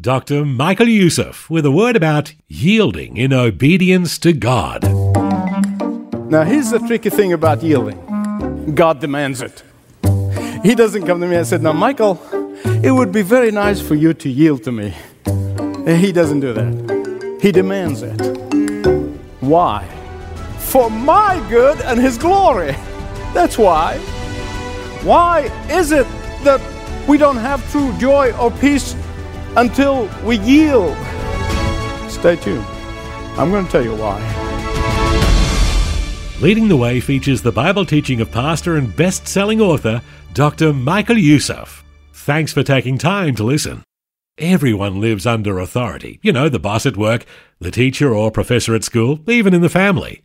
Dr. Michael Youssef with a word about yielding in obedience to God. Now, here's the tricky thing about yielding God demands it. He doesn't come to me and say, Now, Michael, it would be very nice for you to yield to me. He doesn't do that. He demands it. Why? For my good and His glory. That's why. Why is it that we don't have true joy or peace until we yield? Stay tuned. I'm going to tell you why. Leading the Way features the Bible teaching of pastor and best selling author, Dr. Michael Youssef. Thanks for taking time to listen. Everyone lives under authority. You know, the boss at work, the teacher or professor at school, even in the family.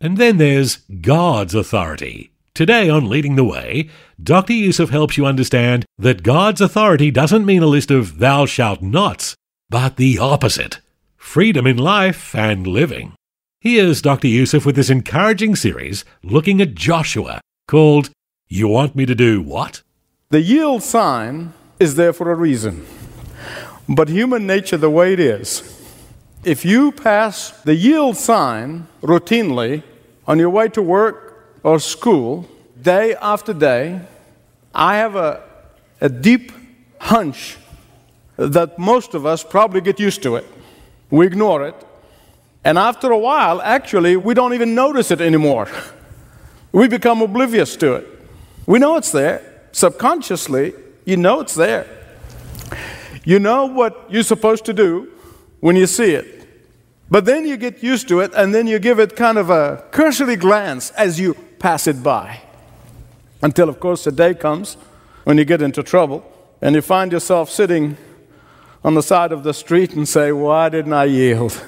And then there's God's authority. Today on Leading the Way, Dr. Youssef helps you understand that God's authority doesn't mean a list of thou shalt nots, but the opposite freedom in life and living. Here's Dr. Youssef with this encouraging series looking at Joshua called You Want Me to Do What? The yield sign is there for a reason. But human nature, the way it is, if you pass the yield sign routinely on your way to work or school, day after day, I have a, a deep hunch that most of us probably get used to it. We ignore it. And after a while, actually, we don't even notice it anymore. We become oblivious to it. We know it's there. Subconsciously, you know it's there. You know what you're supposed to do when you see it. But then you get used to it, and then you give it kind of a cursory glance as you pass it by. Until, of course, the day comes when you get into trouble and you find yourself sitting on the side of the street and say, Why didn't I yield?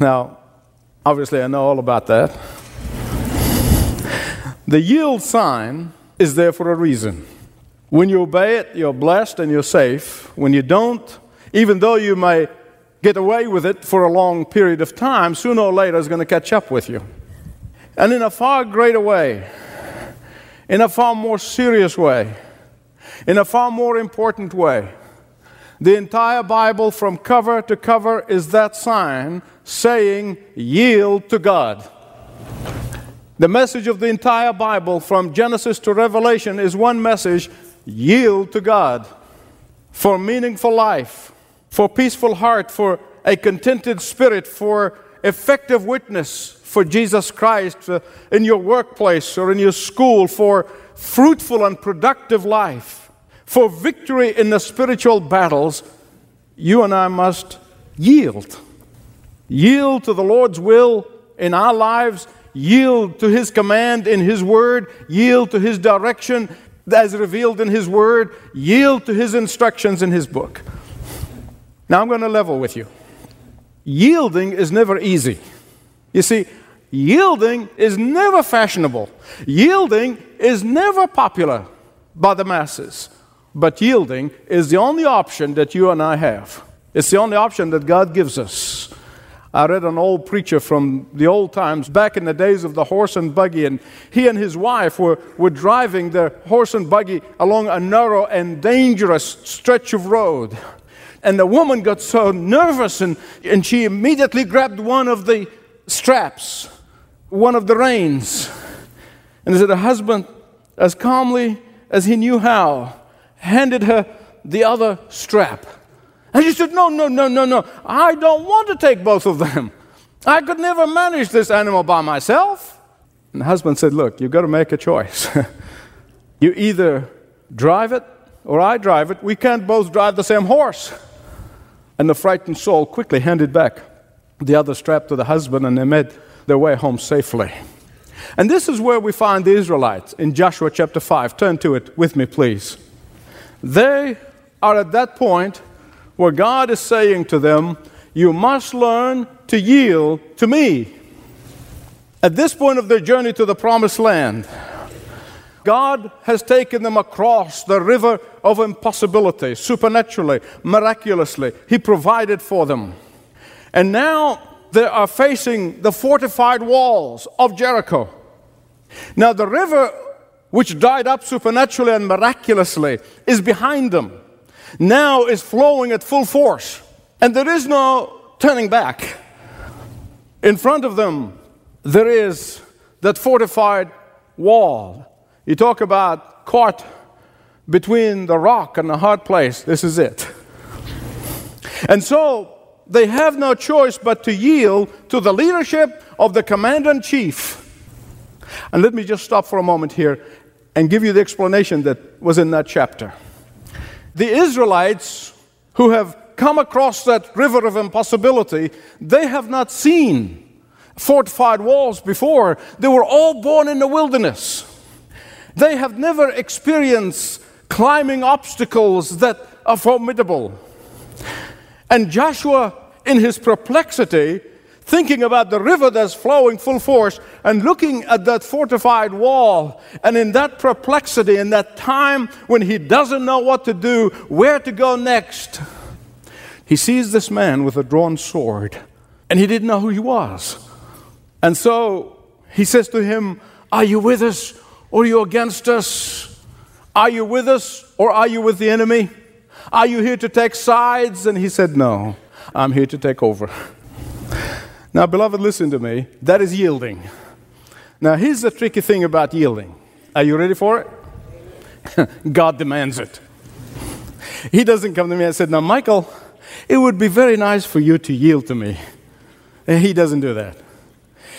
Now, obviously, I know all about that. The yield sign is there for a reason. When you obey it, you're blessed and you're safe. When you don't, even though you may get away with it for a long period of time, sooner or later it's going to catch up with you. And in a far greater way, in a far more serious way, in a far more important way, the entire Bible, from cover to cover, is that sign saying, Yield to God. The message of the entire Bible, from Genesis to Revelation, is one message yield to God for meaningful life, for peaceful heart, for a contented spirit, for effective witness for Jesus Christ uh, in your workplace or in your school, for fruitful and productive life for victory in the spiritual battles, you and I must yield. Yield to the Lord's will in our lives, yield to His command in His word, yield to His direction as revealed in His word, yield to His instructions in His book. Now I'm going to level with you. Yielding is never easy. You see, yielding is never fashionable, yielding is never popular by the masses. But yielding is the only option that you and I have. It's the only option that God gives us. I read an old preacher from the old times, back in the days of the horse and buggy, and he and his wife were, were driving the horse and buggy along a narrow and dangerous stretch of road. And the woman got so nervous, and, and she immediately grabbed one of the straps, one of the reins. And said, the husband, as calmly as he knew how, handed her the other strap. And she said, No, no, no, no, no. I don't want to take both of them. I could never manage this animal by myself. And the husband said, Look, you've got to make a choice. you either drive it or I drive it. We can't both drive the same horse. And the frightened soul quickly handed back the other strapped to the husband, and they made their way home safely. And this is where we find the Israelites in Joshua chapter 5. Turn to it with me, please. They are at that point where God is saying to them, You must learn to yield to me. At this point of their journey to the promised land, God has taken them across the river of impossibility, supernaturally, miraculously. He provided for them. And now they are facing the fortified walls of Jericho. Now, the river, which dried up supernaturally and miraculously, is behind them. Now is flowing at full force, and there is no turning back. In front of them, there is that fortified wall. You talk about caught between the rock and the hard place. This is it. And so they have no choice but to yield to the leadership of the commander in chief. And let me just stop for a moment here and give you the explanation that was in that chapter. The Israelites who have come across that river of impossibility, they have not seen fortified walls before. They were all born in the wilderness. They have never experienced climbing obstacles that are formidable. And Joshua, in his perplexity, thinking about the river that's flowing full force and looking at that fortified wall, and in that perplexity, in that time when he doesn't know what to do, where to go next, he sees this man with a drawn sword, and he didn't know who he was. And so he says to him, Are you with us or are you against us? Are you with us or are you with the enemy? Are you here to take sides? And he said, No, I'm here to take over. Now, beloved, listen to me. That is yielding. Now, here's the tricky thing about yielding. Are you ready for it? God demands it. He doesn't come to me and said, Now, Michael, it would be very nice for you to yield to me. And He doesn't do that.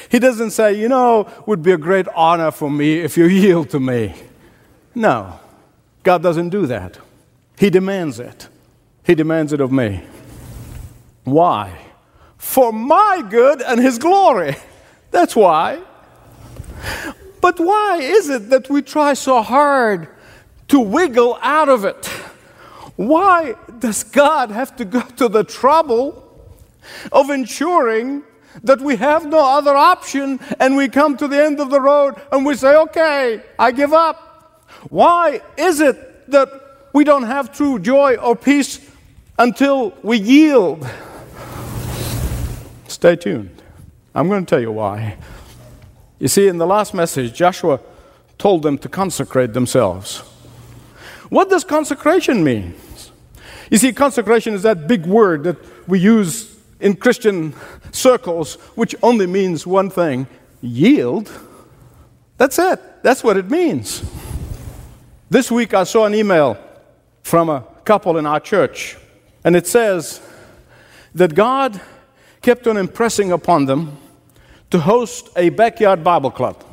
He doesn't say, You know, would be a great honor for me if you yield to me. No, God doesn't do that. He demands it. He demands it of me. Why? For my good and His glory. That's why. But why is it that we try so hard to wiggle out of it? Why does God have to go to the trouble of ensuring that we have no other option and we come to the end of the road and we say, okay, I give up. Why is it that we don't have true joy or peace until we yield? Stay tuned. I'm going to tell you why. You see, in the last message, Joshua told them to consecrate themselves. What does consecration mean? You see, consecration is that big word that we use in Christian circles, which only means one thing yield. That's it. That's what it means. This week I saw an email from a couple in our church, and it says that God kept on impressing upon them to host a backyard Bible club.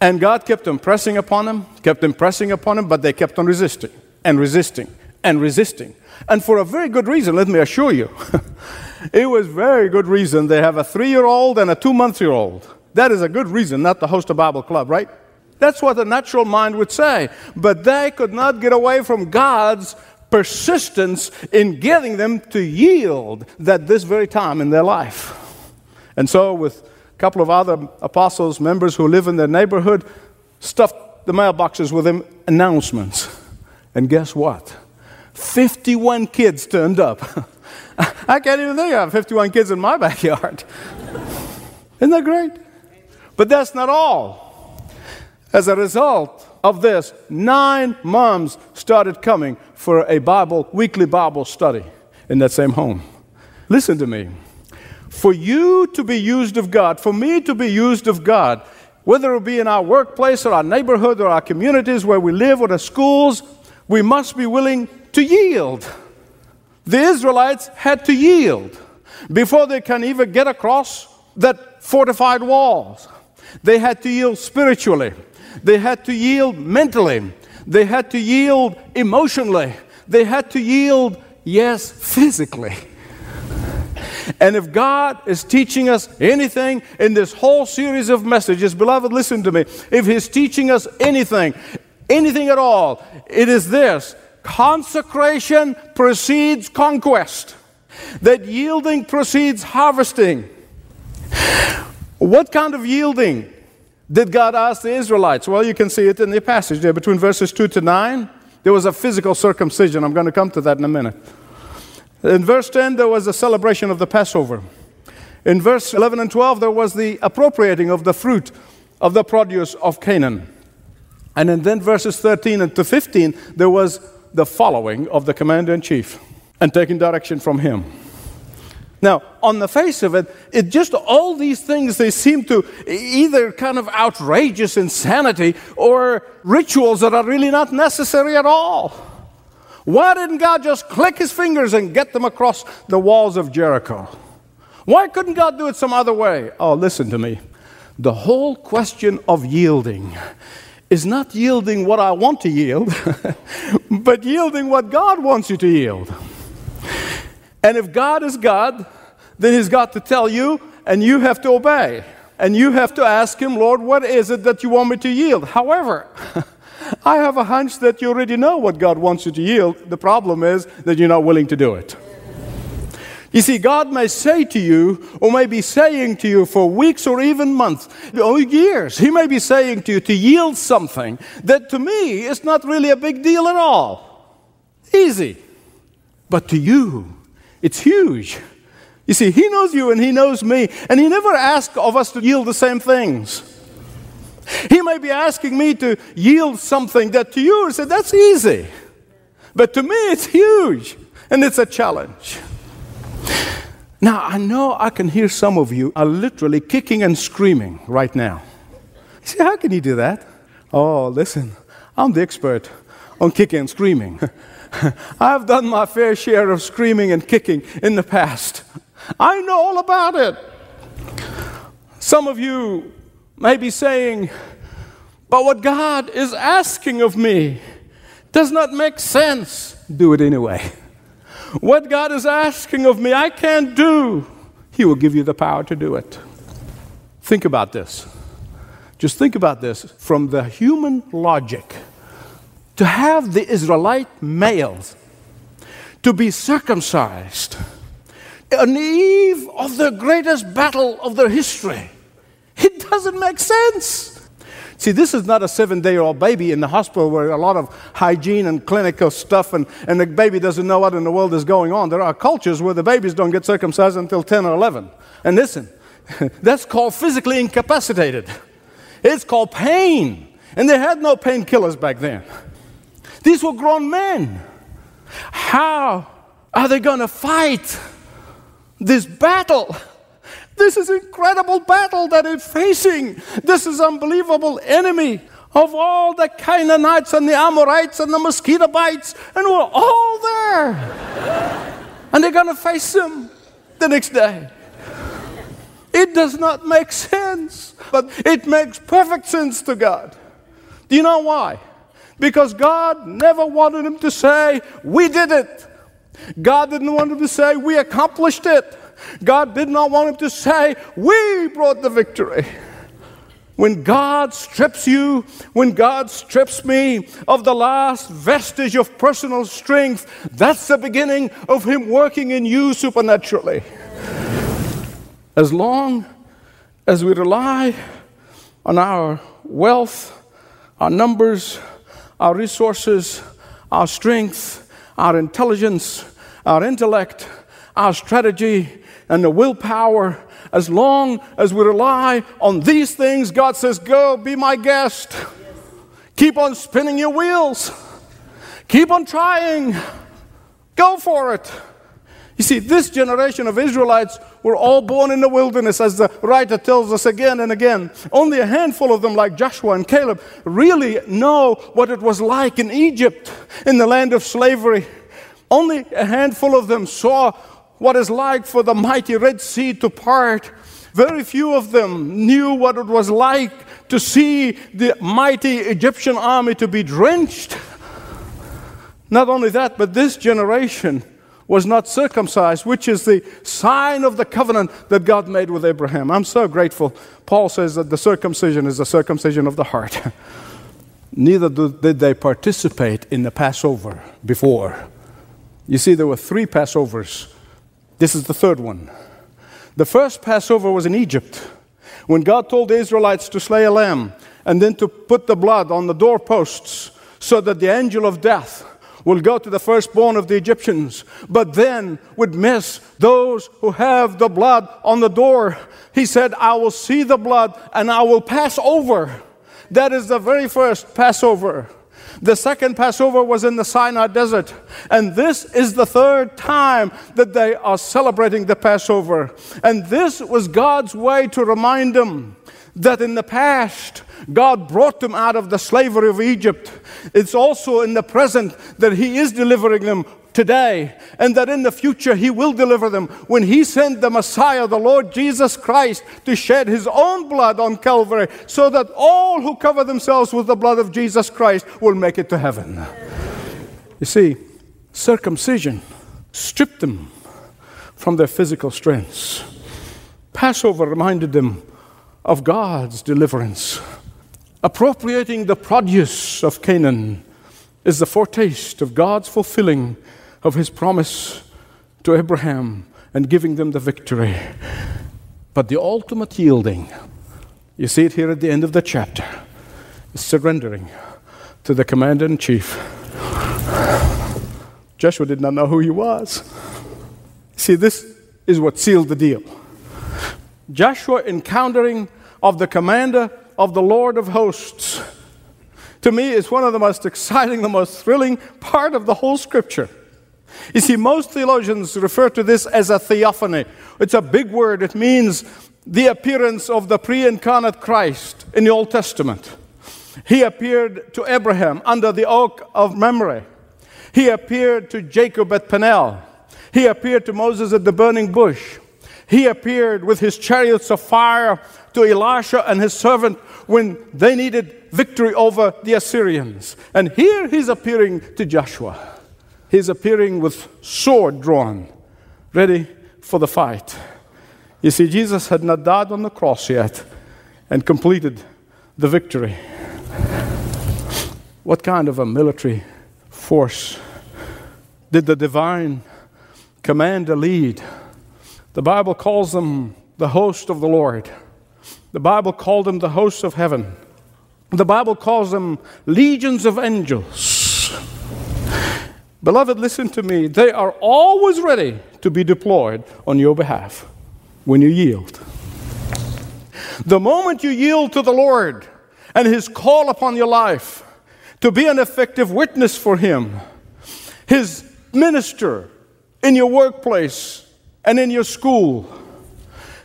And God kept impressing upon them, kept impressing upon them, but they kept on resisting and resisting and resisting. And for a very good reason, let me assure you. It was very good reason. They have a three year old and a two month year old. That is a good reason not to host a Bible club, right? That's what the natural mind would say. But they could not get away from God's persistence in getting them to yield at this very time in their life. And so, with a couple of other apostles, members who live in their neighborhood, stuffed the mailboxes with them announcements. And guess what? 51 kids turned up. I can't even think of 51 kids in my backyard. Isn't that great? But that's not all. As a result of this, nine moms started coming for a Bible, weekly Bible study in that same home. Listen to me. For you to be used of God, for me to be used of God, whether it be in our workplace or our neighborhood or our communities where we live or the schools, we must be willing to yield. The Israelites had to yield before they can even get across that fortified walls. They had to yield spiritually. They had to yield mentally. They had to yield emotionally. They had to yield, yes, physically. And if God is teaching us anything in this whole series of messages, beloved, listen to me. If He's teaching us anything, anything at all, it is this consecration precedes conquest, that yielding precedes harvesting. What kind of yielding did God ask the Israelites? Well, you can see it in the passage there between verses 2 to 9. There was a physical circumcision. I'm going to come to that in a minute. In verse 10, there was a celebration of the Passover. In verse 11 and 12, there was the appropriating of the fruit of the produce of Canaan. And in then verses 13 and to 15, there was the following of the commander in chief and taking direction from him. Now, on the face of it, it just all these things they seem to either kind of outrageous insanity or rituals that are really not necessary at all. Why didn't God just click his fingers and get them across the walls of Jericho? Why couldn't God do it some other way? Oh, listen to me. The whole question of yielding is not yielding what I want to yield, but yielding what God wants you to yield. And if God is God, then He's got to tell you, and you have to obey. And you have to ask Him, Lord, what is it that you want me to yield? However, I have a hunch that you already know what God wants you to yield. The problem is that you're not willing to do it. You see, God may say to you, or may be saying to you for weeks or even months, or years, He may be saying to you to yield something that to me is not really a big deal at all. Easy. But to you, it's huge. You see, He knows you and He knows me, and He never asks of us to yield the same things. He may be asking me to yield something that to you, said, that's easy. But to me, it's huge, and it's a challenge. Now, I know I can hear some of you are literally kicking and screaming right now. You see, how can you do that? Oh, listen, I'm the expert on kicking and screaming. I've done my fair share of screaming and kicking in the past. I know all about it. Some of you may be saying, but what God is asking of me does not make sense. Do it anyway. What God is asking of me, I can't do. He will give you the power to do it. Think about this. Just think about this from the human logic. To have the Israelite males to be circumcised on the eve of the greatest battle of their history, it doesn't make sense. See, this is not a seven day old baby in the hospital where a lot of hygiene and clinical stuff and, and the baby doesn't know what in the world is going on. There are cultures where the babies don't get circumcised until 10 or 11. And listen, that's called physically incapacitated. It's called pain. And they had no painkillers back then. These were grown men. How are they going to fight this battle? This is incredible battle that they're facing. This is unbelievable enemy of all the Canaanites and the Amorites and the mosquito bites, and we're all there. and they're going to face them the next day. It does not make sense, but it makes perfect sense to God. Do you know why? Because God never wanted him to say, We did it. God didn't want him to say, We accomplished it. God did not want him to say, We brought the victory. When God strips you, when God strips me of the last vestige of personal strength, that's the beginning of Him working in you supernaturally. As long as we rely on our wealth, our numbers, our resources, our strength, our intelligence, our intellect, our strategy, and the willpower, as long as we rely on these things, God says, Go, be my guest. Keep on spinning your wheels. Keep on trying. Go for it. You see, this generation of Israelites were all born in the wilderness, as the writer tells us again and again. Only a handful of them, like Joshua and Caleb, really know what it was like in Egypt, in the land of slavery. Only a handful of them saw what it's like for the mighty Red Sea to part. Very few of them knew what it was like to see the mighty Egyptian army to be drenched. Not only that, but this generation was not circumcised, which is the sign of the covenant that God made with Abraham. I'm so grateful. Paul says that the circumcision is the circumcision of the heart. neither did they participate in the Passover before. You see, there were three Passovers. This is the third one. The first Passover was in Egypt when God told the Israelites to slay a lamb and then to put the blood on the doorposts so that the angel of death will go to the firstborn of the Egyptians, but then would miss those who have the blood on the door. He said, I will see the blood and I will pass over. That is the very first Passover. The second Passover was in the Sinai desert. And this is the third time that they are celebrating the Passover. And this was God's way to remind them that in the past, God brought them out of the slavery of Egypt. It's also in the present that He is delivering them today, and that in the future He will deliver them when He sent the Messiah, the Lord Jesus Christ, to shed His own blood on Calvary, so that all who cover themselves with the blood of Jesus Christ will make it to heaven. You see, circumcision stripped them from their physical strengths. Passover reminded them of God's deliverance. Appropriating the produce of Canaan is the foretaste of God's fulfilling of his promise to Abraham and giving them the victory. But the ultimate yielding, you see it here at the end of the chapter, is surrendering to the commander in chief. Joshua did not know who he was. See, this is what sealed the deal. Joshua encountering of the commander of the Lord of hosts. To me, is one of the most exciting, the most thrilling part of the whole scripture. You see, most theologians refer to this as a theophany. It's a big word, it means the appearance of the pre incarnate Christ in the Old Testament. He appeared to Abraham under the oak of Mamre. He appeared to Jacob at Peniel. He appeared to Moses at the burning bush. He appeared with his chariots of fire to Elisha and his servant when they needed victory over the Assyrians. And here he's appearing to Joshua he's appearing with sword drawn, ready for the fight. You see, Jesus had not died on the cross yet and completed the victory. What kind of a military force did the divine commander lead? The Bible calls them the host of the Lord. The Bible called them the hosts of heaven. The Bible calls them legions of angels. Beloved, listen to me. They are always ready to be deployed on your behalf when you yield. The moment you yield to the Lord and His call upon your life to be an effective witness for Him, His minister in your workplace and in your school,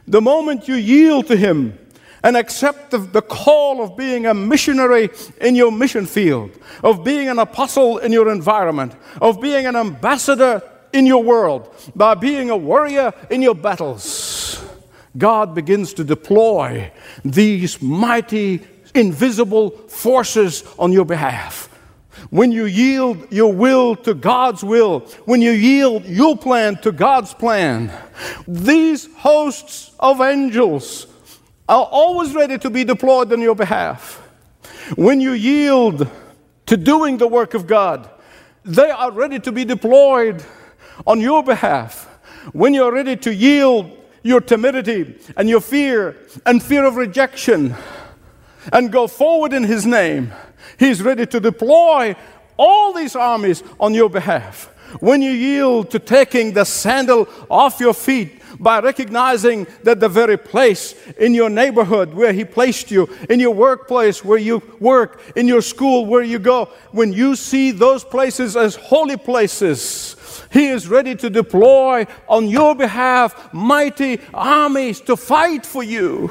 the moment you yield to Him and accept the, the, call of being a missionary in your mission field, of being an apostle in your environment, of being an ambassador in your world, by being a warrior in your battles, God begins to deploy these mighty, invisible forces on your behalf. When you yield your will to God's will, when you yield your plan to God's plan, these hosts of angels are always ready to be deployed on your behalf. When you yield to doing the work of God, they are ready to be deployed on your behalf. When you're ready to yield your timidity and your fear and fear of rejection and go forward in His name, He's ready to deploy all these armies on your behalf. When you yield to taking the sandal off your feet by recognizing that the very place in your neighborhood where He placed you, in your workplace where you work, in your school where you go, when you see those places as holy places, he is ready to deploy on your behalf mighty armies to fight for you.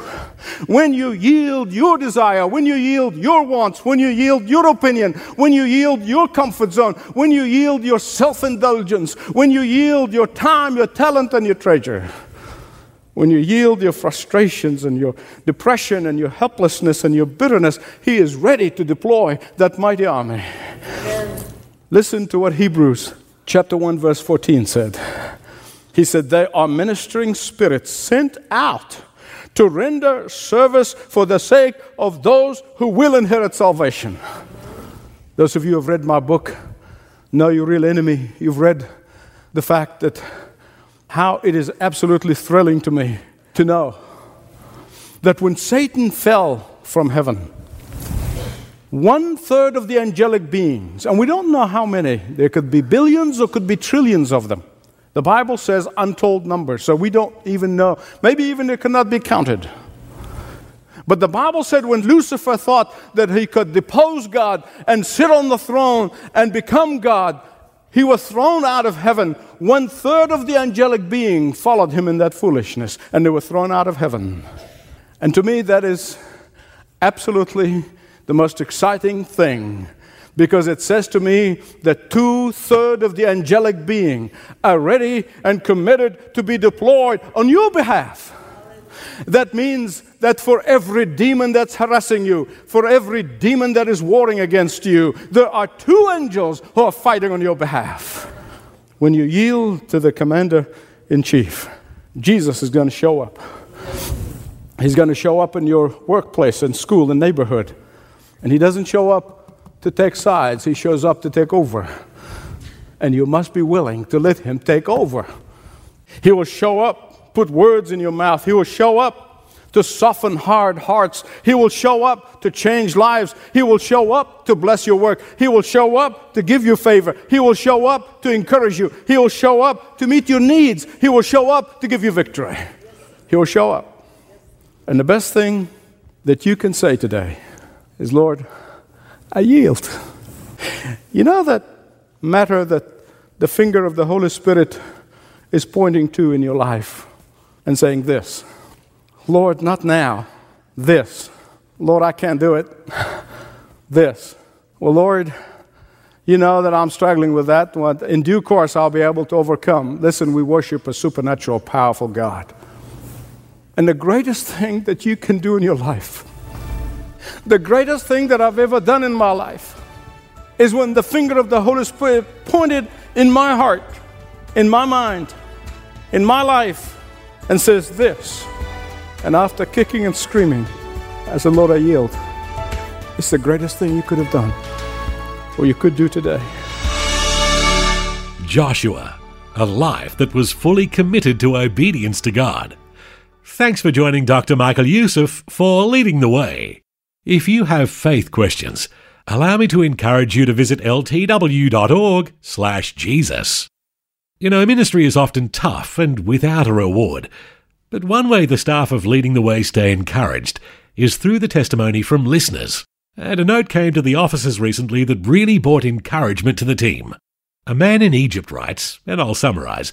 When you yield your desire, when you yield your wants, when you yield your opinion, when you yield your comfort zone, when you yield your self indulgence, when you yield your time, your talent, and your treasure. When you yield your frustrations and your depression and your helplessness and your bitterness, He is ready to deploy that mighty army. Amen. Listen to what Hebrews chapter 1, verse 14 said. He said, They are ministering spirits sent out to render service for the sake of those who will inherit salvation. Those of you who have read my book know your real enemy. You've read the fact that how it is absolutely thrilling to me to know that when Satan fell from heaven, one third of the angelic beings, and we don't know how many, there could be billions or could be trillions of them. The Bible says untold numbers, so we don't even know. Maybe even it cannot be counted. But the Bible said when Lucifer thought that he could depose God and sit on the throne and become God, he was thrown out of heaven. One third of the angelic being followed him in that foolishness, and they were thrown out of heaven. And to me, that is absolutely the most exciting thing because it says to me that two thirds of the angelic being are ready and committed to be deployed on your behalf. That means that for every demon that's harassing you, for every demon that is warring against you, there are two angels who are fighting on your behalf. When you yield to the commander in chief, Jesus is going to show up. He's going to show up in your workplace and school and neighborhood. And he doesn't show up to take sides, he shows up to take over. And you must be willing to let him take over. He will show up, put words in your mouth. He will show up to soften hard hearts. He will show up to change lives. He will show up to bless your work. He will show up to give you favor. He will show up to encourage you. He will show up to meet your needs. He will show up to give you victory. He will show up. And the best thing that you can say today is, Lord, I yield. You know that matter that the finger of the Holy Spirit is pointing to in your life and saying this Lord, not now, this. Lord, I can't do it. This. Well, Lord, you know that I'm struggling with that. In due course, I'll be able to overcome. Listen, we worship a supernatural, powerful God. And the greatest thing that you can do in your life the greatest thing that I've ever done in my life is when the finger of the Holy Spirit pointed in my heart, in my mind, in my life, and says this. And after kicking and screaming, as said, Lord, I yield. It's the greatest thing you could have done, or you could do today. Joshua, a life that was fully committed to obedience to God. Thanks for joining Dr. Michael Youssef for leading the way. If you have faith questions, allow me to encourage you to visit ltw.org/jesus. You know, ministry is often tough and without a reward, but one way the staff of Leading the Way stay encouraged is through the testimony from listeners. And a note came to the offices recently that really brought encouragement to the team. A man in Egypt writes, and I'll summarize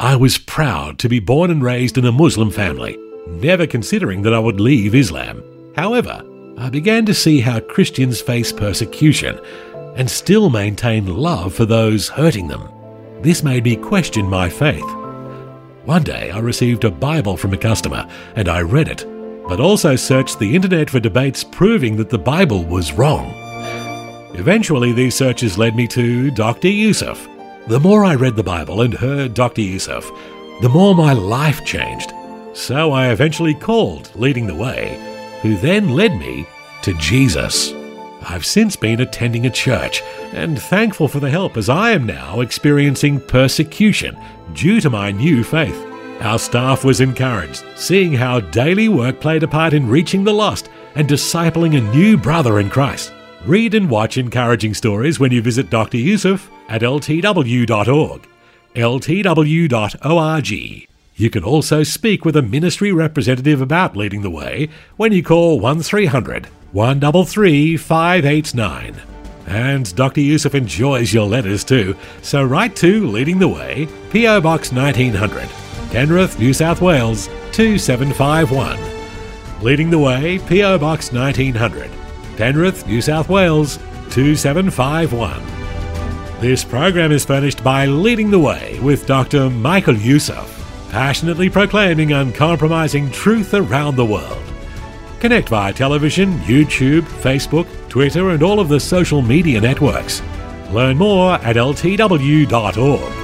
I was proud to be born and raised in a Muslim family, never considering that I would leave Islam. However, I began to see how Christians face persecution and still maintain love for those hurting them. This made me question my faith. One day I received a Bible from a customer and I read it, but also searched the internet for debates proving that the Bible was wrong. Eventually, these searches led me to Dr. Youssef. The more I read the Bible and heard Dr. Youssef, the more my life changed. So I eventually called Leading the Way who then led me to Jesus. I've since been attending a church and thankful for the help as I am now experiencing persecution due to my new faith. Our staff was encouraged, seeing how daily work played a part in reaching the lost and discipling a new brother in Christ. Read and watch encouraging stories when you visit Dr. Youssef at ltw.org, ltw.org. You can also speak with a ministry representative about leading the way when you call 1300 133 589. And Dr. Youssef enjoys your letters too, so write to Leading the Way, P.O. Box 1900, Penrith, New South Wales 2751. Leading the Way, P.O. Box 1900, Penrith, New South Wales 2751. This program is furnished by Leading the Way with Dr. Michael Youssef passionately proclaiming uncompromising truth around the world. Connect via television, YouTube, Facebook, Twitter, and all of the social media networks. Learn more at ltw.org.